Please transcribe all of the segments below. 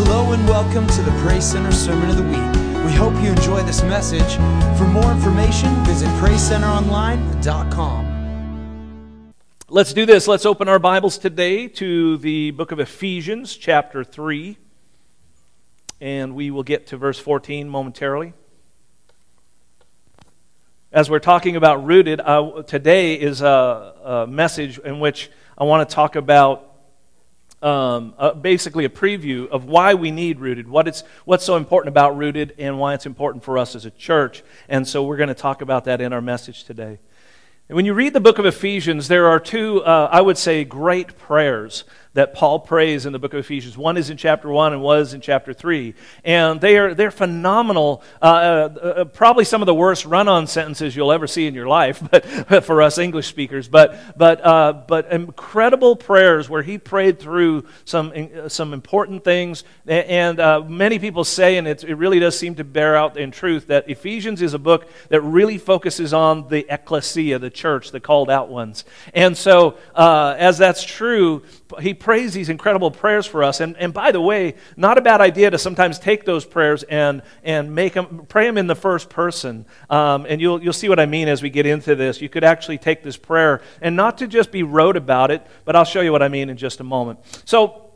Hello and welcome to the Praise Center Sermon of the Week. We hope you enjoy this message. For more information, visit PraiseCenterOnline.com. Let's do this. Let's open our Bibles today to the book of Ephesians, chapter 3. And we will get to verse 14 momentarily. As we're talking about rooted, uh, today is a, a message in which I want to talk about um, uh, basically a preview of why we need rooted, what it's, what's so important about rooted, and why it's important for us as a church. And so we're going to talk about that in our message today. And when you read the book of Ephesians, there are two, uh, I would say, great prayers that Paul prays in the book of Ephesians. One is in chapter 1 and is in chapter 3. And they are, they're phenomenal. Uh, uh, uh probably some of the worst run on sentences you'll ever see in your life but, for us English speakers. But, but, uh, but incredible prayers where he prayed through some, uh, some important things. And uh, many people say, and it really does seem to bear out in truth, that Ephesians is a book that really focuses on the ecclesia, the church, the called out ones. And so, as that's true, he prays these incredible prayers for us. And, and by the way, not a bad idea to sometimes take those prayers and, and make them, pray them in the first person. Um, and you'll, you'll see what I mean as we get into this. You could actually take this prayer and not to just be rote about it, but I'll show you what I mean in just a moment. So,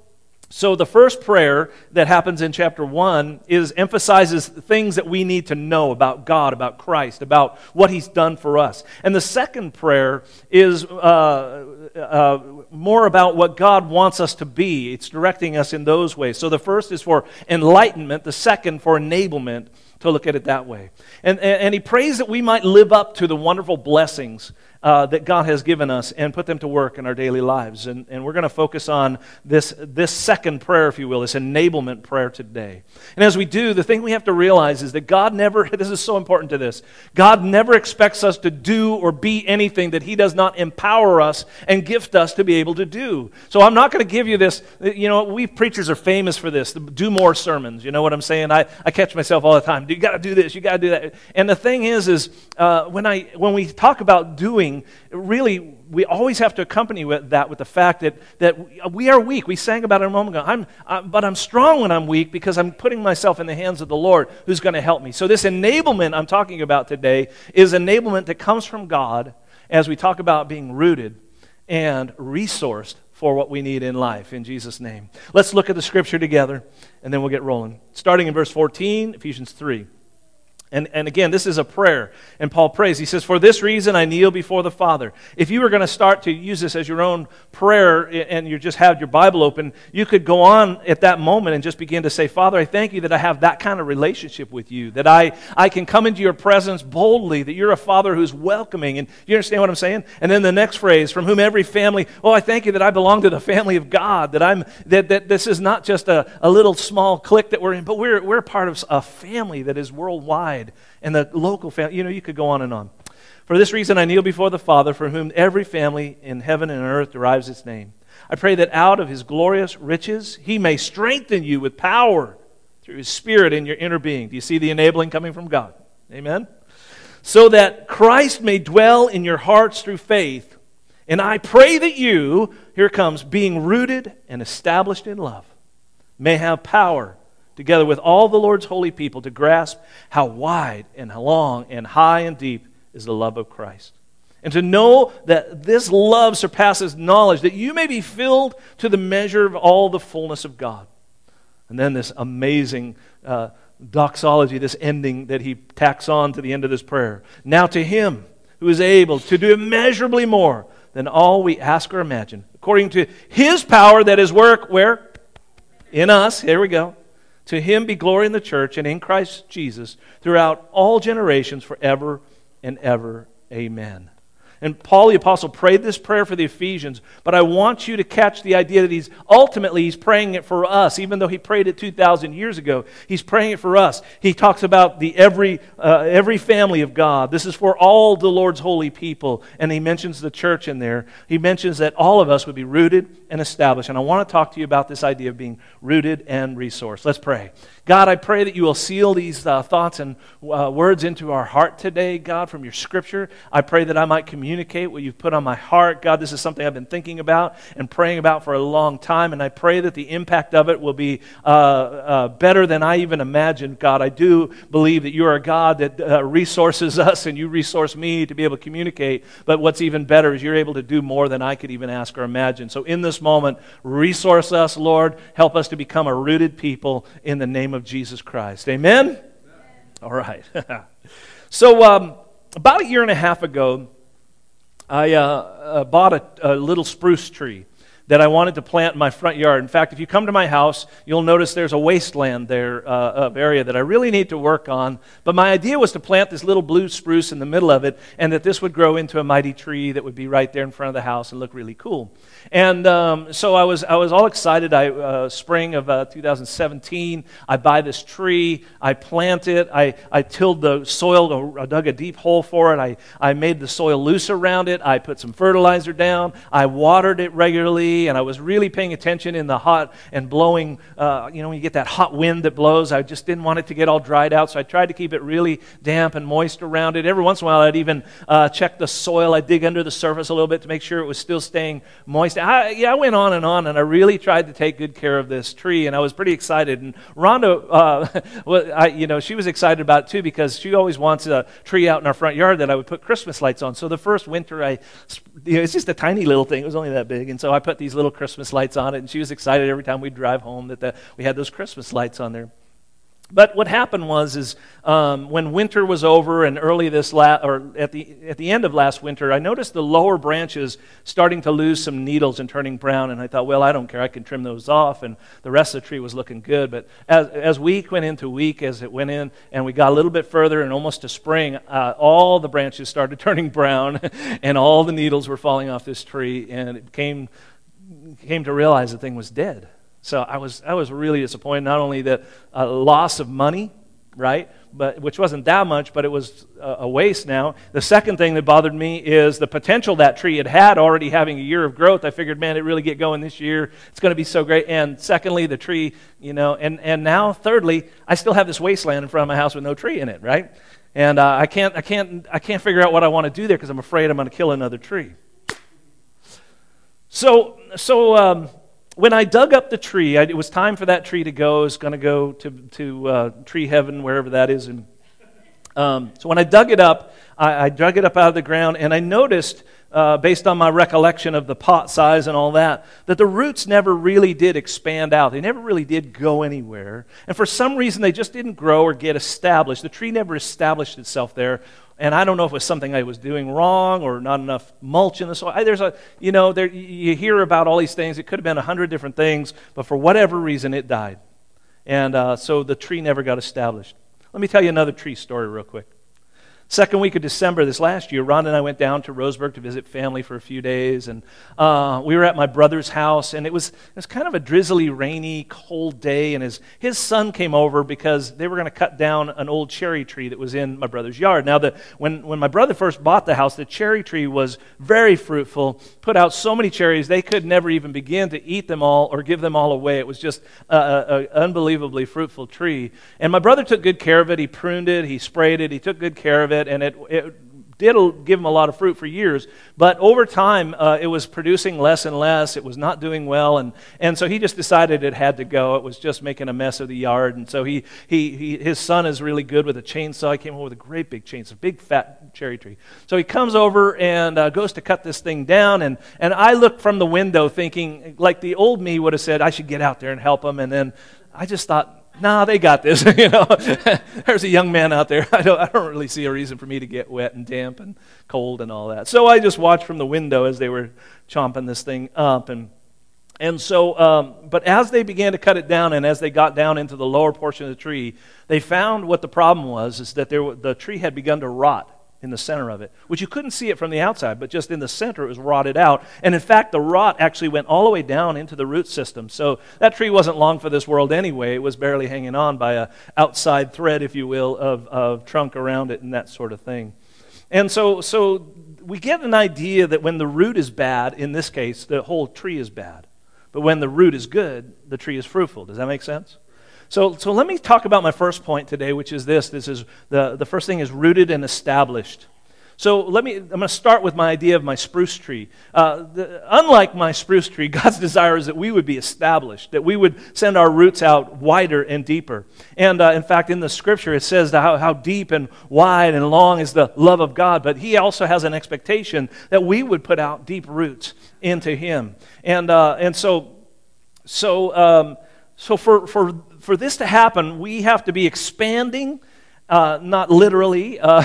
so the first prayer that happens in chapter 1 is emphasizes things that we need to know about God, about Christ, about what he's done for us. And the second prayer is uh, uh, more about what God wants us to be. It's directing us in those ways. So the first is for enlightenment, the second for enablement, to look at it that way. And, and, he prays that we might live up to the wonderful blessings uh, that God has given us and put them to work in our daily lives. And, and we're going to focus on this, this second prayer, if you will, this enablement prayer today. And as we do, the thing we have to realize is that God never, this is so important to this, God never expects us to do or be anything that He does not empower us and gift us to be able to do. So I'm not going to give you this, you know, we preachers are famous for this, do more sermons. You know what I'm saying? I, I catch myself all the time. You got to do this, you got to do that. And the thing is, is uh, when, I, when we talk about doing, really, we always have to accompany with that with the fact that, that we are weak. We sang about it a moment ago. I'm, but I'm strong when I'm weak because I'm putting myself in the hands of the Lord who's going to help me. So, this enablement I'm talking about today is enablement that comes from God as we talk about being rooted and resourced for what we need in life in Jesus' name. Let's look at the scripture together and then we'll get rolling. Starting in verse 14, Ephesians 3. And, and again, this is a prayer. And Paul prays. He says, For this reason I kneel before the Father. If you were going to start to use this as your own prayer and you just had your Bible open, you could go on at that moment and just begin to say, Father, I thank you that I have that kind of relationship with you, that I, I can come into your presence boldly, that you're a Father who's welcoming. And you understand what I'm saying? And then the next phrase, from whom every family, oh, I thank you that I belong to the family of God, that, I'm, that, that this is not just a, a little small clique that we're in, but we're, we're part of a family that is worldwide and the local family. You know, you could go on and on. For this reason, I kneel before the Father, from whom every family in heaven and earth derives its name. I pray that out of his glorious riches, he may strengthen you with power through his Spirit in your inner being. Do you see the enabling coming from God? Amen? So that Christ may dwell in your hearts through faith. And I pray that you, here comes, being rooted and established in love, may have power together with all the Lord's holy people, to grasp how wide and how long and high and deep is the love of Christ. And to know that this love surpasses knowledge, that you may be filled to the measure of all the fullness of God. And then this amazing uh, doxology, this ending that he tacks on to the end of this prayer. Now to him who is able to do immeasurably more than all we ask or imagine, according to his power that is work where? In us. Here we go to him be glory in the church and in Christ Jesus throughout all generations, forever and ever. Amen. And Paul the apostle prayed this prayer for the Ephesians, but I want you to catch the idea that he's ultimately he's praying it for us, even though he prayed it 2,000 years ago. He's praying it for us. He talks about the every, uh, every family of God. This is for all the Lord's holy people. And he mentions the church in there. He mentions that all of us would be rooted and established. And I want to talk to you about this idea of being rooted and resourced. Let's pray. God, I pray that you will seal these uh, thoughts and uh, words into our heart today, God, from your scripture. I pray that I might communicate what you've put on my heart. God, this is something I've been thinking about and praying about for a long time, and I pray that the impact of it will be uh, uh better than I even imagined. God, I do believe that you are a God that uh, resources us and you resource me to be able to communicate, but what's even better is you're able to do more than I could even ask or imagine. So in this moment, resource us, Lord. Help us to become a rooted people in the name of Jesus Christ. Amen? Amen. All right. so, um, about a year and a half ago, I uh, uh, bought a, a little spruce tree that I wanted to plant in my front yard. In fact, if you come to my house, you'll notice there's a wasteland there uh, of area that I really need to work on. But my idea was to plant this little blue spruce in the middle of it, and that this would grow into a mighty tree that would be right there in front of the house and look really cool. And um, so I was, I was all excited. I, uh, spring of uh, 2017, I buy this tree, I plant it, I, I tilled the soil, I dug a deep hole for it, I, I made the soil loose around it, I put some fertilizer down, I watered it regularly and I was really paying attention in the hot and blowing, uh, you know, when you get that hot wind that blows, I just didn't want it to get all dried out, so I tried to keep it really damp and moist around it. Every once in a while, I'd even uh, check the soil. I'd dig under the surface a little bit to make sure it was still staying moist. I, yeah, I went on and on, and I really tried to take good care of this tree, and I was pretty excited. And Rhonda, uh, well, I, you know, she was excited about it too because she always wants a tree out in our front yard that I would put Christmas lights on. So the first winter, I, you know, it's just a tiny little thing. It was only that big, and so I put these little Christmas lights on it, and she was excited every time we'd drive home that the, we had those Christmas lights on there. But what happened was, is um, when winter was over and early this la- or at the at the end of last winter, I noticed the lower branches starting to lose some needles and turning brown, and I thought, well, I don't care, I can trim those off, and the rest of the tree was looking good. But as as week went into week, as it went in, and we got a little bit further and almost to spring, uh, all the branches started turning brown, and all the needles were falling off this tree, and it came came to realize the thing was dead. So I was, I was really disappointed. Not only the uh, loss of money, right, but which wasn't that much, but it was a, a waste now. The second thing that bothered me is the potential that tree had had already having a year of growth. I figured, man, it really get going this year. It's going to be so great. And secondly, the tree, you know, and, and now thirdly, I still have this wasteland in front of my house with no tree in it, right? And uh, I, can't, I, can't, I can't figure out what I want to do there because I'm afraid I'm going to kill another tree. So, so um, when I dug up the tree, I, it was time for that tree to go. I was going to go to, to uh, tree heaven, wherever that is. And, um, so when I dug it up, I, I, dug it up out of the ground, and I noticed, uh, based on my recollection of the pot size and all that, that the roots never really did expand out. They never really did go anywhere. And for some reason, they just didn't grow or get established. The tree never established itself there and I don't know if it was something I was doing wrong or not enough mulch in the soil. There's a, you know, there, you hear about all these things. It could have been a hundred different things, but for whatever reason, it died. And uh, so the tree never got established. Let me tell you another tree story real quick. Second week of December this last year, Rhonda and I went down to Roseburg to visit family for a few days, and uh, we were at my brother's house, and it was, it was kind of a drizzly, rainy, cold day, and his, his son came over because they were going to cut down an old cherry tree that was in my brother's yard. Now, the, when, when my brother first bought the house, the cherry tree was very fruitful, put out so many cherries, they could never even begin to eat them all or give them all away. It was just an unbelievably fruitful tree. And my brother took good care of it. He pruned it, he sprayed it, he took good care of it and it, it did give him a lot of fruit for years. But over time, uh, it was producing less and less. It was not doing well. And, and so he just decided it had to go. It was just making a mess of the yard. And so he, he, he, his son is really good with a chainsaw. He came over with a great big chainsaw, big fat cherry tree. So he comes over and uh, goes to cut this thing down. And, and I look from the window thinking, like the old me would have said, I should get out there and help him. And then I just thought, nah, they got this. you know, there's a young man out there. I don't, I don't really see a reason for me to get wet and damp and cold and all that. So I just watched from the window as they were chomping this thing up and. And so, um, but as they began to cut it down and as they got down into the lower portion of the tree, they found what the problem was is that there, the tree had begun to rot in the center of it, which you couldn't see it from the outside, but just in the center it was rotted out. And in fact, the rot actually went all the way down into the root system. So that tree wasn't long for this world anyway. It was barely hanging on by a outside thread, if you will, of, of trunk around it and that sort of thing. And so, so we get an idea that when the root is bad, in this case, the whole tree is bad. But when the root is good, the tree is fruitful. Does that make sense? So, so let me talk about my first point today, which is this. This is the, the first thing is rooted and established. So let me, I'm going to start with my idea of my spruce tree. Uh, the, unlike my spruce tree, God's desire is that we would be established, that we would send our roots out wider and deeper. And uh, in fact, in the scripture, it says how, how deep and wide and long is the love of God, but He also has an expectation that we would put out deep roots into Him. And, uh, and so, so, um, so for, for, for this to happen, we have to be expanding uh, not literally. Uh,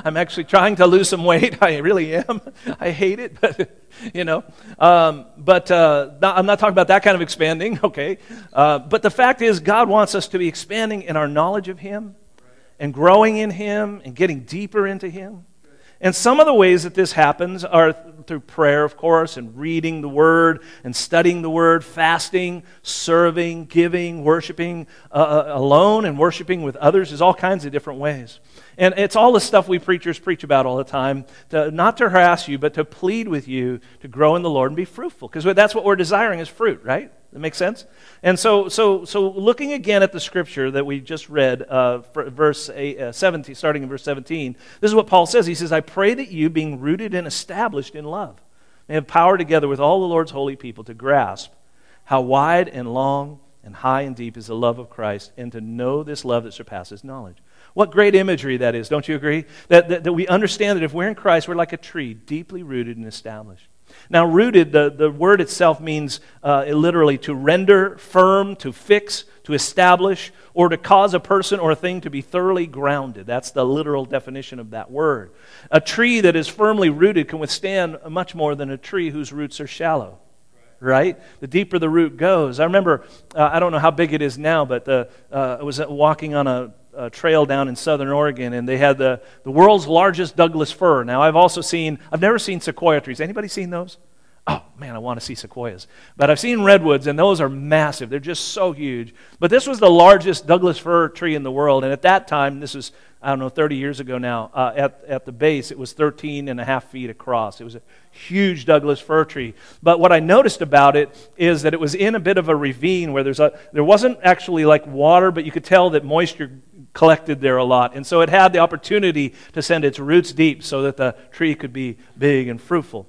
I'm actually trying to lose some weight. I really am. I hate it, but you know. Um, but uh, not, I'm not talking about that kind of expanding, okay? Uh, but the fact is, God wants us to be expanding in our knowledge of Him and growing in Him and getting deeper into Him. And some of the ways that this happens are through prayer, of course, and reading the Word and studying the Word, fasting, serving, giving, worshiping uh, uh, alone and worshiping with others. There's all kinds of different ways. And it's all the stuff we preachers preach about all the time, to, not to harass you, but to plead with you to grow in the Lord and be fruitful. Because that's what we're desiring is fruit, right? That makes sense? And so, so, so looking again at the scripture that we just read, uh, verse eight, uh, 17, starting in verse 17, this is what Paul says. He says, I pray that you, being rooted and established in love, may have power together with all the Lord's holy people to grasp how wide and long and high and deep is the love of Christ, and to know this love that surpasses knowledge. What great imagery that is, don't you agree? That, that, that we understand that if we're in Christ, we're like a tree, deeply rooted and established. Now, rooted, the, the word itself means uh, literally to render firm, to fix, to establish, or to cause a person or a thing to be thoroughly grounded. That's the literal definition of that word. A tree that is firmly rooted can withstand much more than a tree whose roots are shallow. Right? The deeper the root goes. I remember, uh, I don't know how big it is now, but the, uh, I was walking on a uh, trail down in southern Oregon, and they had the, the world's largest Douglas fir. Now, I've also seen, I've never seen sequoia trees. Anybody seen those? Oh, man, I want to see sequoias. But I've seen redwoods, and those are massive. They're just so huge. But this was the largest Douglas fir tree in the world, and at that time, this was, I don't know, 30 years ago now, uh, at, at the base, it was 13 and a half feet across. It was a huge Douglas fir tree. But what I noticed about it is that it was in a bit of a ravine where there's a, there wasn't actually like water, but you could tell that moisture collected there a lot. And so it had the opportunity to send its roots deep so that the tree could be big and fruitful.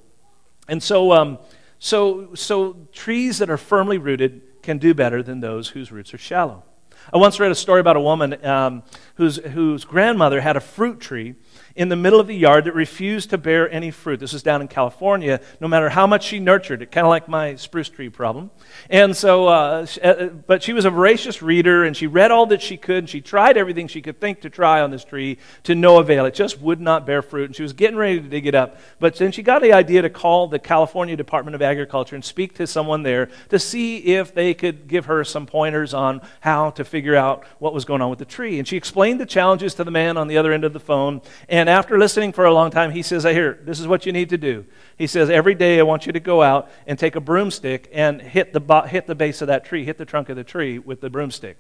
And so, um, so, so trees that are firmly rooted can do better than those whose roots are shallow. I once read a story about a woman um, whose, whose grandmother had a fruit tree in the middle of the yard that refused to bear any fruit. This was down in California, no matter how much she nurtured it, kind of like my spruce tree problem. And so, uh, uh, but she was a voracious reader and she read all that she could and she tried everything she could think to try on this tree to no avail. It just would not bear fruit. And she was getting ready to dig it up. But then she got the idea to call the California Department of Agriculture and speak to someone there to see if they could give her some pointers on how to figure out what was going on with the tree. And she explained the challenges to the man on the other end of the phone. And and after listening for a long time, he says, I hear, this is what you need to do. He says, Every day I want you to go out and take a broomstick and hit the, hit the base of that tree, hit the trunk of the tree with the broomstick.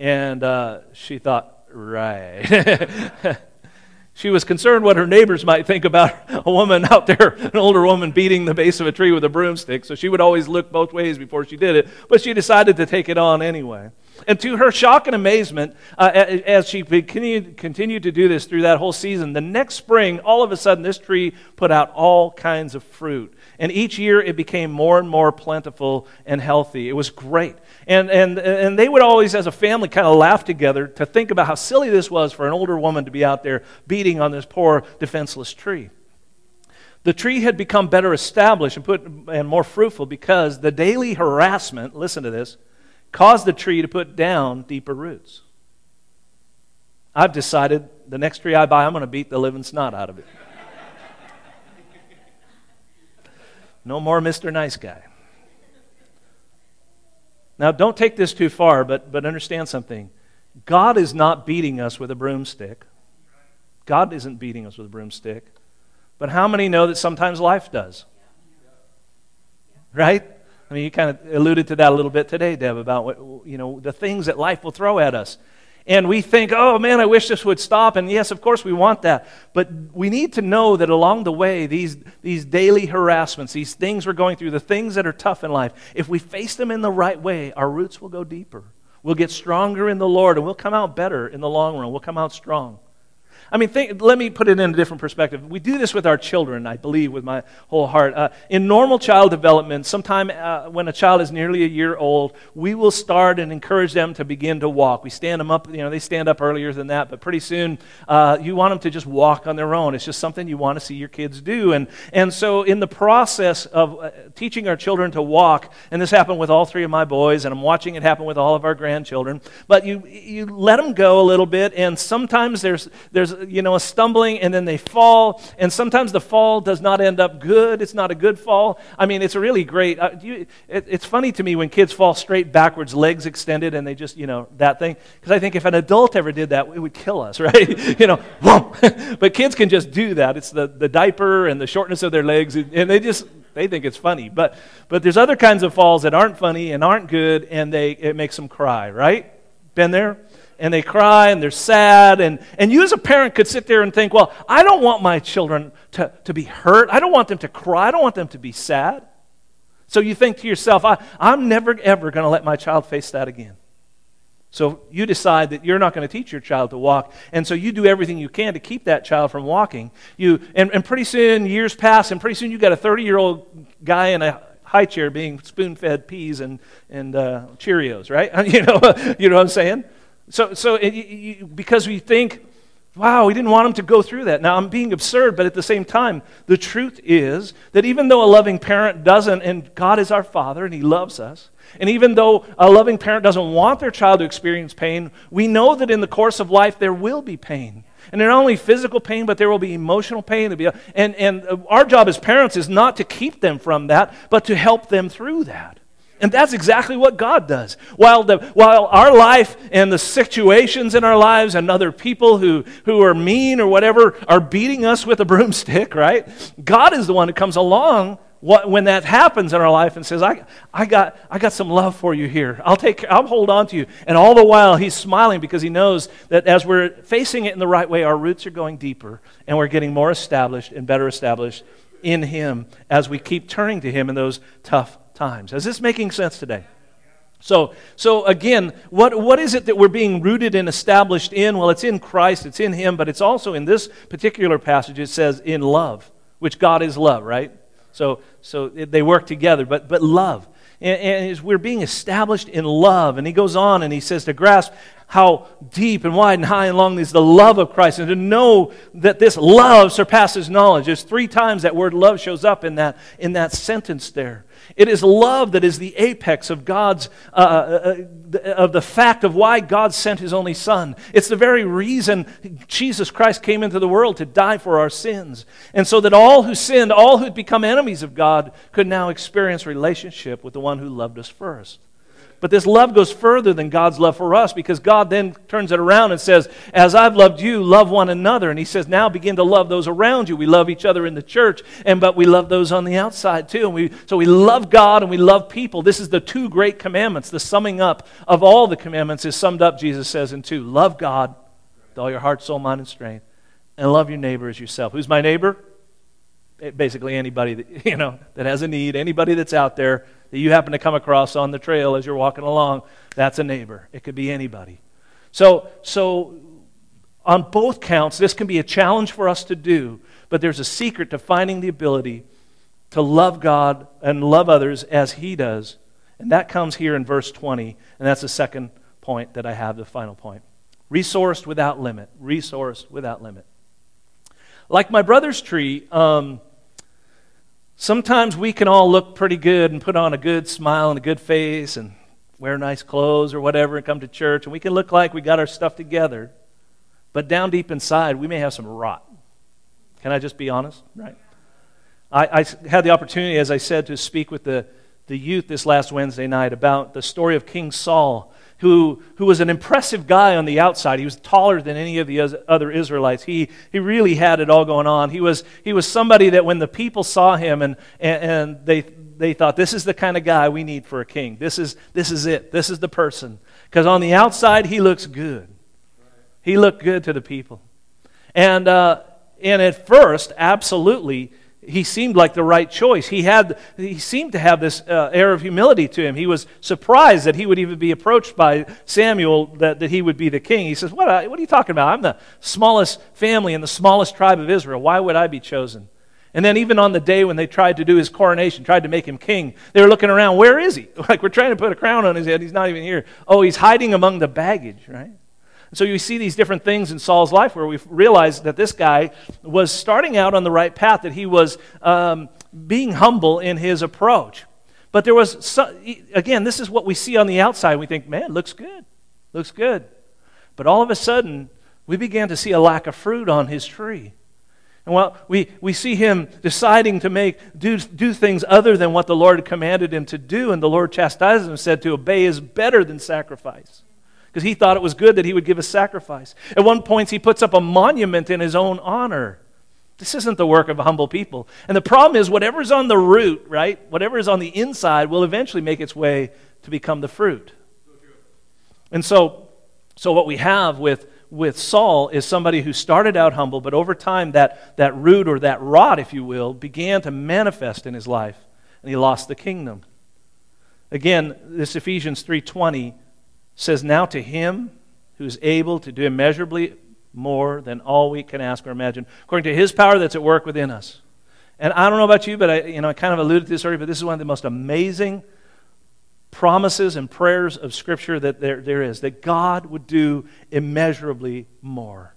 And uh, she thought, Right. she was concerned what her neighbors might think about a woman out there, an older woman beating the base of a tree with a broomstick. So she would always look both ways before she did it. But she decided to take it on anyway. And to her shock and amazement, uh, as she continued, continued to do this through that whole season, the next spring, all of a sudden, this tree put out all kinds of fruit. And each year, it became more and more plentiful and healthy. It was great. And, and, and they would always, as a family, kind of laugh together to think about how silly this was for an older woman to be out there beating on this poor, defenseless tree. The tree had become better established and, put, and more fruitful because the daily harassment, listen to this, caused the tree to put down deeper roots. I've decided the next tree I buy, I'm going to beat the living snot out of it. No more Mr. Nice Guy. Now, don't take this too far, but, but understand something. God is not beating us with a broomstick. God isn't beating us with a broomstick. But how many know that sometimes life does? Right? I mean, you kind of alluded to that a little bit today, Deb, about what, you know, the things that life will throw at us. And we think, oh man, I wish this would stop. And yes, of course, we want that. But we need to know that along the way, these, these daily harassments, these things we're going through, the things that are tough in life, if we face them in the right way, our roots will go deeper. We'll get stronger in the Lord and we'll come out better in the long run. We'll come out strong. I mean, think, let me put it in a different perspective. We do this with our children, I believe, with my whole heart. Uh, in normal child development, sometime uh, when a child is nearly a year old, we will start and encourage them to begin to walk. We stand them up, you know, they stand up earlier than that, but pretty soon uh, you want them to just walk on their own. It's just something you want to see your kids do. And, and so, in the process of uh, teaching our children to walk, and this happened with all three of my boys, and I'm watching it happen with all of our grandchildren, but you, you let them go a little bit, and sometimes there's, there's you know, a stumbling and then they fall. And sometimes the fall does not end up good. It's not a good fall. I mean, it's really great. Uh, you, it, it's funny to me when kids fall straight backwards, legs extended, and they just, you know, that thing. Because I think if an adult ever did that, it would kill us, right? you know, but kids can just do that. It's the, the diaper and the shortness of their legs, and they just, they think it's funny. But, but there's other kinds of falls that aren't funny and aren't good, and they, it makes them cry, right? Been there? And they cry and they're sad. And, and you, as a parent, could sit there and think, well, I don't want my children to, to be hurt. I don't want them to cry. I don't want them to be sad. So you think to yourself, I, I'm never, ever going to let my child face that again. So you decide that you're not going to teach your child to walk, and so you do everything you can to keep that child from walking. You, and, and pretty soon, years pass, and pretty soon you've got a 30 year old guy in a high chair being spoon fed peas and, and uh, Cheerios, right? you, know, you know what I'm saying? So, so it, you, because we think, wow, we didn't want him to go through that. Now, I'm being absurd, but at the same time, the truth is that even though a loving parent doesn't, and God is our Father and He loves us, and even though a loving parent doesn't want their child to experience pain, we know that in the course of life there will be pain. And not only physical pain, but there will be emotional pain. Be, and, and uh, our job as parents is not to keep them from that, but to help them through that. And that's exactly what God does. While, the, while our life and the situations in our lives and other people who, who are mean or whatever are beating us with a broomstick, right? God is the one who comes along when that happens in our life and says, I, I, got, I got some love for you here. I'll, take, I'll hold on to you. And all the while, he's smiling because he knows that as we're facing it in the right way, our roots are going deeper and we're getting more established and better established in him as we keep turning to him in those tough times. Is this making sense today? So, so again, what, what is it that we're being rooted and established in? Well, it's in Christ, it's in Him, but it's also in this particular passage, it says in love, which God is love, right? So, so they work together, but, but love. And, and we're being established in love. And he goes on and he says to grasp how deep and wide and high and long is the love of Christ, and to know that this love surpasses knowledge. There's three times that word love shows up in that, in that sentence there. It is love that is the apex of God's, uh, uh, uh, of the fact of why God sent his only Son. It's the very reason Jesus Christ came into the world to die for our sins. And so that all who sinned, all who had become enemies of God, could now experience relationship with the one who loved us first. But this love goes further than God's love for us because God then turns it around and says, As I've loved you, love one another. And He says, Now begin to love those around you. We love each other in the church, and but we love those on the outside too. And we, so we love God and we love people. This is the two great commandments. The summing up of all the commandments is summed up, Jesus says, in two love God with all your heart, soul, mind, and strength, and love your neighbor as yourself. Who's my neighbor? Basically, anybody that, you know, that has a need, anybody that's out there that you happen to come across on the trail as you're walking along, that's a neighbor. It could be anybody. So, so on both counts, this can be a challenge for us to do, but there's a secret to finding the ability to love God and love others as He does. And that comes here in verse 20, and that's the second point that I have, the final point. Resourced without limit. Resourced without limit. Like my brother's tree, um, Sometimes we can all look pretty good and put on a good smile and a good face and wear nice clothes or whatever and come to church, and we can look like we got our stuff together. But down deep inside, we may have some rot. Can I just be honest? Right? I, I had the opportunity, as I said, to speak with the, the youth this last Wednesday night about the story of King Saul who, who was an impressive guy on the outside. He was taller than any of the other Israelites. He, he really had it all going on. He was, he was somebody that when the people saw him and, and, and they, they thought, this is the kind of guy we need for a king. This is, this is it. This is the person. Because on the outside, he looks good. He looked good to the people. And, uh, and at first, absolutely, he seemed like the right choice. He, had, he seemed to have this uh, air of humility to him. He was surprised that he would even be approached by Samuel, that, that he would be the king. He says, what, uh, what are you talking about? I'm the smallest family in the smallest tribe of Israel. Why would I be chosen? And then, even on the day when they tried to do his coronation, tried to make him king, they were looking around, where is he? Like, we're trying to put a crown on his head. He's not even here. Oh, he's hiding among the baggage, right? So you see these different things in Saul's life where we realize that this guy was starting out on the right path, that he was um, being humble in his approach. But there was, again, this is what we see on the outside. We think, man, looks good, looks good. But all of a sudden, we began to see a lack of fruit on his tree. And well, we, we see him deciding to make do, do things other than what the Lord commanded him to do, and the Lord chastised him and said to obey is better than sacrifice because he thought it was good that he would give a sacrifice. At one point, he puts up a monument in his own honor. This isn't the work of humble people. And the problem is, whatever's on the root, right, whatever is on the inside will eventually make its way to become the fruit. And so, so what we have with, with Saul is somebody who started out humble, but over time, that, that root or that rot, if you will, began to manifest in his life, and he lost the kingdom. Again, this Ephesians 3:20 says, Now to him who is able to do immeasurably more than all we can ask or imagine, according to his power that's at work within us. And I don't know about you, but I, you know, I kind of alluded to this already, but this is one of the most amazing promises and prayers of Scripture that there, there is that God would do immeasurably more.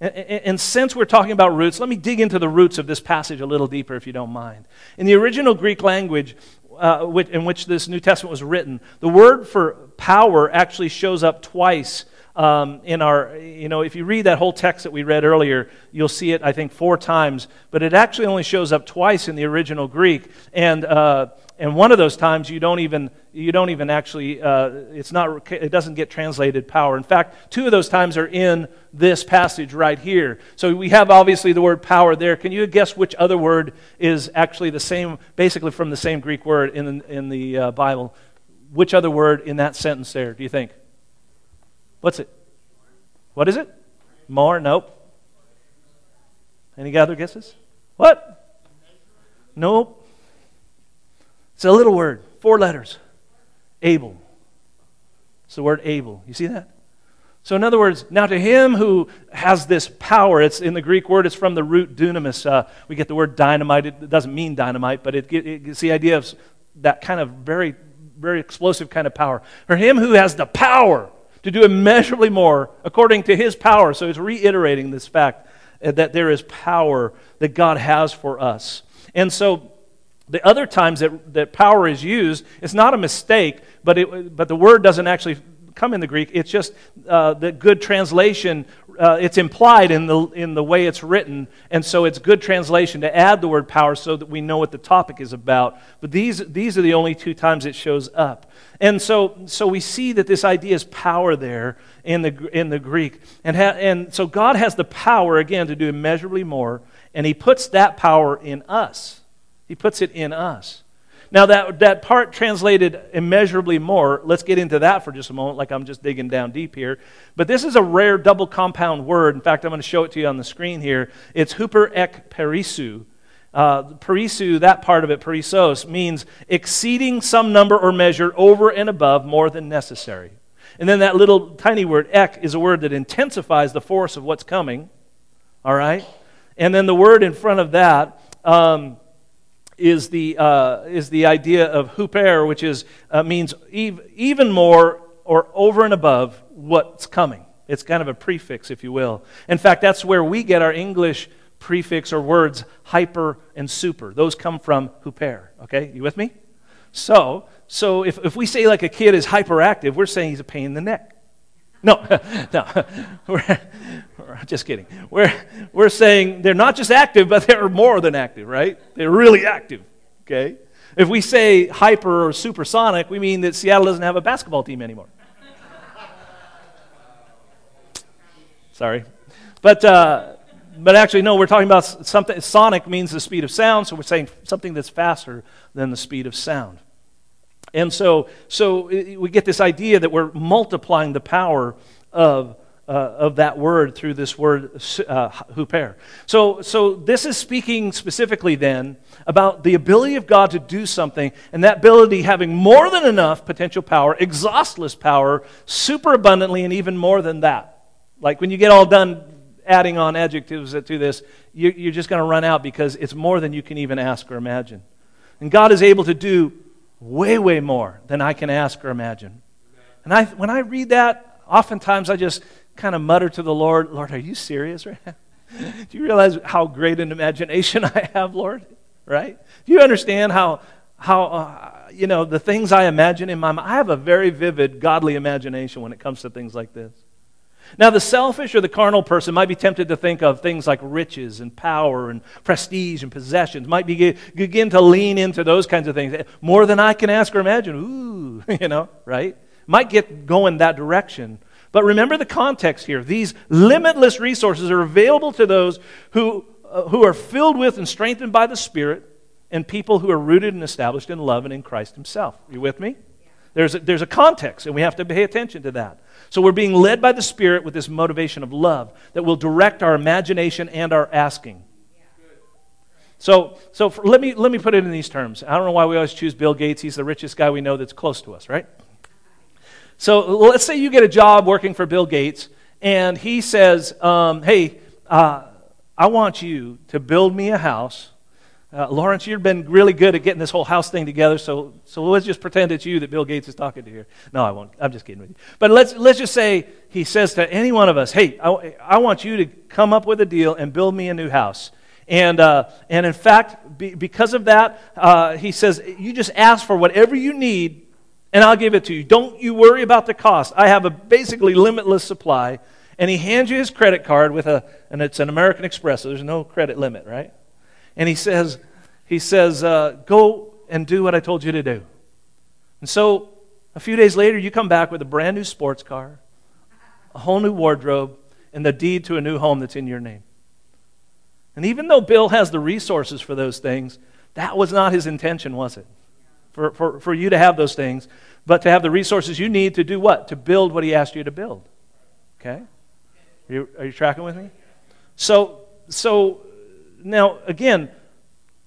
And, since we're talking about roots, let me dig into the roots of this passage a little deeper, if you don't mind. In the original Greek language, uh, in which this New Testament was written, the word for power actually shows up twice um, in our, you know, if you read that whole text that we read earlier, you'll see it, I think, four times, but it actually only shows up twice in the original Greek. And, uh, and one of those times you don't even, you don't even actually, uh, it's not, it doesn't get translated power. In fact, two of those times are in this passage right here. So we have obviously the word power there. Can you guess which other word is actually the same, basically from the same Greek word in, in the uh, Bible? Which other word in that sentence there, do you think? What's it? What is it? More? Nope. Any other guesses? What? Nope. It's a little word, four letters. Able. It's the word able. You see that? So, in other words, now to him who has this power, it's in the Greek word, it's from the root dunamis. Uh, we get the word dynamite. It doesn't mean dynamite, but it, it, it's the idea of that kind of very, very explosive kind of power. For him who has the power to do immeasurably more according to his power. So it's reiterating this fact that there is power that God has for us. And so the other times that, that power is used, it's not a mistake, but, it, but the word doesn't actually come in the Greek. It's just uh, the good translation uh, it's implied in the, in the way it's written, and so it's good translation to add the word power so that we know what the topic is about. But these, these are the only two times it shows up. And so, so we see that this idea is power there in the, in the Greek. And, ha, and so God has the power, again, to do immeasurably more, and He puts that power in us. He puts it in us. Now, that, that part translated immeasurably more, let's get into that for just a moment, like I'm just digging down deep here. But this is a rare double compound word. In fact, I'm going to show it to you on the screen here. It's huper ek perisu. Uh, perisu, that part of it, perisos, means exceeding some number or measure over and above more than necessary. And then that little tiny word, ek, is a word that intensifies the force of what's coming. All right? And then the word in front of that, um, is the, uh, is the idea of huper, which is, uh, means ev- even more or over and above what's coming. It's kind of a prefix, if you will. In fact, that's where we get our English prefix or words hyper and super. Those come from huper. Okay, you with me? So, so if, if we say like a kid is hyperactive, we're saying he's a pain in the neck. No, no, we're, just kidding. We're, we're saying they're not just active, but they're more than active, right? They're really active, okay? If we say hyper or supersonic, we mean that Seattle doesn't have a basketball team anymore. Sorry. But, uh, but actually, no, we're talking about something. Sonic means the speed of sound, so we're saying something that's faster than the speed of sound. And so, so we get this idea that we're multiplying the power of, uh, of that word through this word uh, huper. So, so this is speaking specifically then about the ability of God to do something, and that ability having more than enough potential power, exhaustless power, super abundantly, and even more than that. Like when you get all done adding on adjectives to this, you're just going to run out because it's more than you can even ask or imagine. And God is able to do way, way more than I can ask or imagine. And I, when I read that, oftentimes I just kind of mutter to the Lord, Lord, are you serious right now? Do you realize how great an imagination I have, Lord? Right? Do you understand how, how uh, you know, the things I imagine in my mind? I have a very vivid, godly imagination when it comes to things like this. Now, the selfish or the carnal person might be tempted to think of things like riches and power and prestige and possessions, might be, begin to lean into those kinds of things. More than I can ask or imagine. Ooh, you know, right? Might get going that direction. But remember the context here. These limitless resources are available to those who, uh, who are filled with and strengthened by the Spirit and people who are rooted and established in love and in Christ Himself. Are you with me? There's a, there's a context, and we have to pay attention to that. So we're being led by the Spirit with this motivation of love that will direct our imagination and our asking. So, so for, let, me, let me put it in these terms. I don't know why we always choose Bill Gates. He's the richest guy we know that's close to us, right? So let's say you get a job working for Bill Gates, and he says, um, Hey, uh, I want you to build me a house. Uh, Lawrence, you've been really good at getting this whole house thing together, so, so let's just pretend it's you that Bill Gates is talking to here. No, I won't. I'm just kidding with you. But let's, let's just say he says to any one of us, Hey, I, I want you to come up with a deal and build me a new house. And, uh, and in fact, be, because of that, uh, he says, You just ask for whatever you need and I'll give it to you. Don't you worry about the cost. I have a basically limitless supply. And he hands you his credit card with a, and it's an American Express, so there's no credit limit, right? And he says, he says, uh, go and do what I told you to do. And so a few days later, you come back with a brand new sports car, a whole new wardrobe, and the deed to a new home that's in your name. And even though Bill has the resources for those things, that was not his intention, was it? for, for, for you to have those things, but to have the resources you need to do what? To build what He asked you to build. Okay? Are you, are you tracking with me? So, so now, again,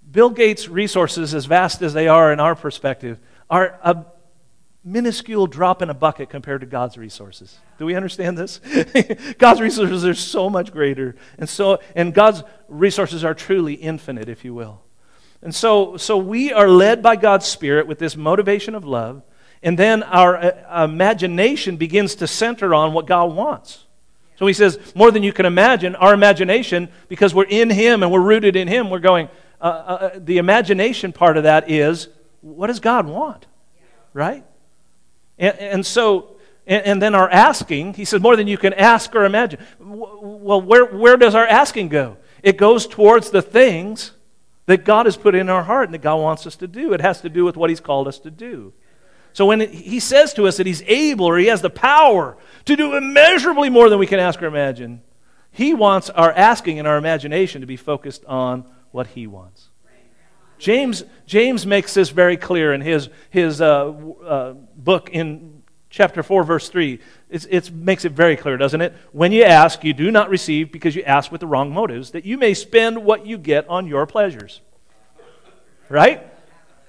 Bill Gates' resources, as vast as they are in our perspective, are a minuscule drop in a bucket compared to God's resources. Do we understand this? God's resources are so much greater. And so and God's resources are truly infinite, if you will. And so, so we are led by God's Spirit with this motivation of love, and then our uh, imagination begins to center on what God wants. So he says, more than you can imagine, our imagination, because we're in Him and we're rooted in Him, we're going, uh, uh, uh the imagination part of that is, what does God want? Right? And, and so, and, and, then our asking, he says, more than you can ask or imagine. Well, where, where does our asking go? It goes towards the things that God has put in our heart and that God wants us to do. It has to do with what He's called us to do. So when He says to us that He's able or He has the power to do immeasurably more than we can ask or imagine, He wants our asking and our imagination to be focused on what He wants. James, James makes this very clear in his, his uh, uh, book in chapter 4, verse 3. It makes it very clear, doesn't it? When you ask, you do not receive because you ask with the wrong motives, that you may spend what you get on your pleasures. Right?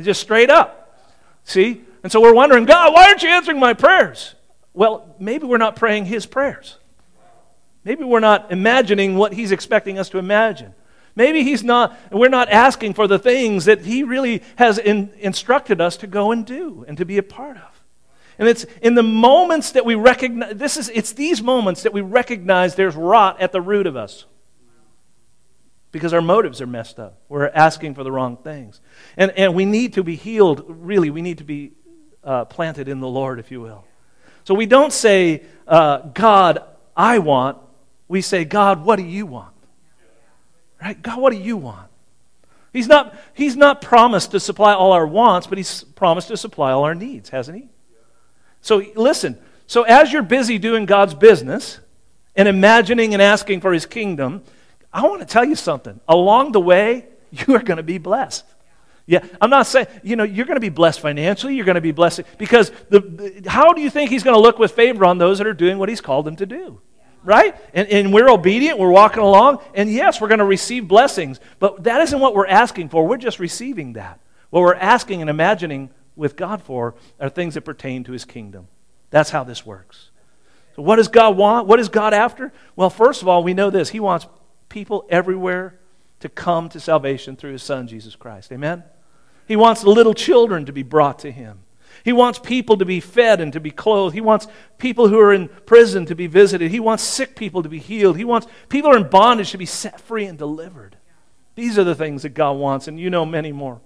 Just straight up. See? And so we're wondering, God, why aren't you answering my prayers? Well, maybe we're not praying His prayers. Maybe we're not imagining what He's expecting us to imagine. Maybe He's not, we're not asking for the things that He really has in, instructed us to go and do and to be a part of. And it's in the moments that we recognize, this is, it's these moments that we recognize there's rot at the root of us. Because our motives are messed up. We're asking for the wrong things. And, and we need to be healed, really, we need to be uh, planted in the Lord, if you will. So we don't say, uh, God, I want. We say, God, what do you want? Right? God, what do you want? He's not, he's not promised to supply all our wants, but He's promised to supply all our needs, hasn't He? So listen, so as you're busy doing God's business and imagining and asking for his kingdom, I want to tell you something. Along the way, you are going to be blessed. Yeah, I'm not saying, you know, you're going to be blessed financially, you're going to be blessed because the, how do you think he's going to look with favor on those that are doing what he's called them to do? right? And, and we're obedient, we're walking along, and yes, we're going to receive blessings. But that isn't what we're asking for. We're just receiving that. What we're asking and imagining with God for are things that pertain to his kingdom. That's how this works. So, what does God want? What is God after? Well, first of all, we know this He wants people everywhere to come to salvation through his son, Jesus Christ. Amen? He wants little children to be brought to him. He wants people to be fed and to be clothed. He wants people who are in prison to be visited. He wants sick people to be healed. He wants people who are in bondage to be set free and delivered. These are the things that God wants, and you know many more.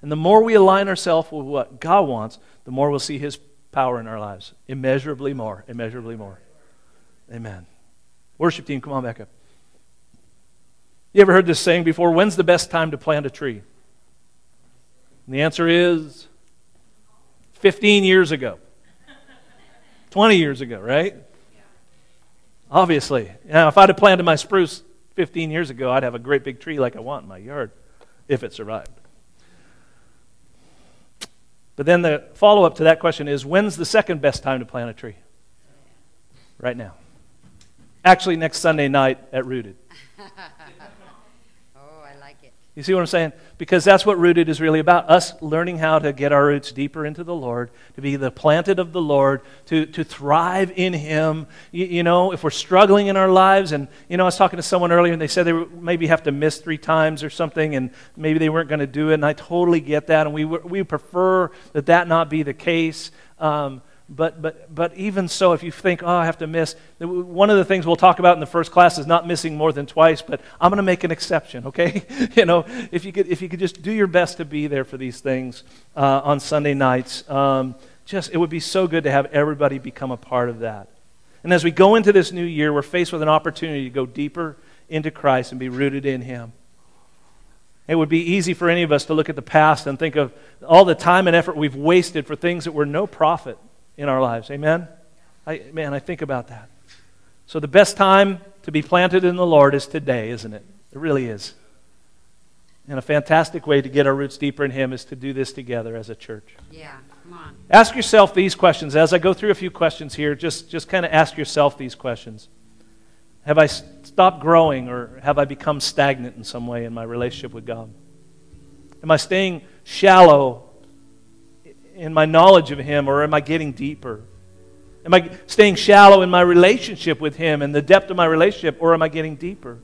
And the more we align ourselves with what God wants, the more we'll see His power in our lives. Immeasurably more, immeasurably more. Amen. Worship team, come on back up. You ever heard this saying before? When's the best time to plant a tree? And the answer is 15 years ago. 20 years ago, right? Obviously. Now, if I'd have planted my spruce 15 years ago, I'd have a great big tree like I want in my yard if it survived. But then the follow up to that question is when's the second best time to plant a tree? Right now. Actually, next Sunday night at Rooted. You see what I'm saying? Because that's what rooted is really about us learning how to get our roots deeper into the Lord, to be the planted of the Lord, to, to thrive in Him. You, you know, if we're struggling in our lives, and, you know, I was talking to someone earlier and they said they maybe have to miss three times or something, and maybe they weren't going to do it, and I totally get that, and we, we prefer that that not be the case. Um, but, but, but even so, if you think, oh, I have to miss, one of the things we'll talk about in the first class is not missing more than twice, but I'm going to make an exception, okay? you know, if you, could, if you could just do your best to be there for these things uh, on Sunday nights, um, just it would be so good to have everybody become a part of that. And as we go into this new year, we're faced with an opportunity to go deeper into Christ and be rooted in Him. It would be easy for any of us to look at the past and think of all the time and effort we've wasted for things that were no profit in our lives. Amen? I, man, I think about that. So the best time to be planted in the Lord is today, isn't it? It really is. And a fantastic way to get our roots deeper in Him is to do this together as a church. Yeah, come on. Ask yourself these questions. As I go through a few questions here, just, just kind of ask yourself these questions. Have I stopped growing or have I become stagnant in some way in my relationship with God? Am I staying shallow in my knowledge of Him, or am I getting deeper? Am I staying shallow in my relationship with Him and the depth of my relationship, or am I getting deeper?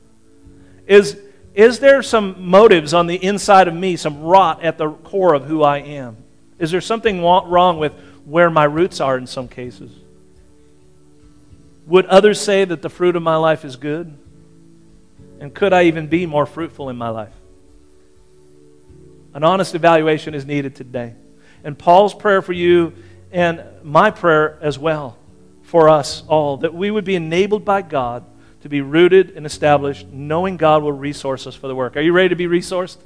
Is, is there some motives on the inside of me, some rot at the core of who I am? Is there something wrong with where my roots are in some cases? Would others say that the fruit of my life is good? And could I even be more fruitful in my life? An honest evaluation is needed today. And Paul's prayer for you and my prayer as well for us all that we would be enabled by God to be rooted and established, knowing God will resource us for the work. Are you ready to be resourced?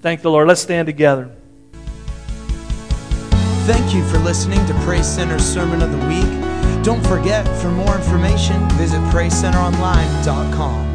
Thank the Lord. Let's stand together. Thank you for listening to Praise Center's Sermon of the Week. Don't forget, for more information, visit PraiseCenterOnline.com.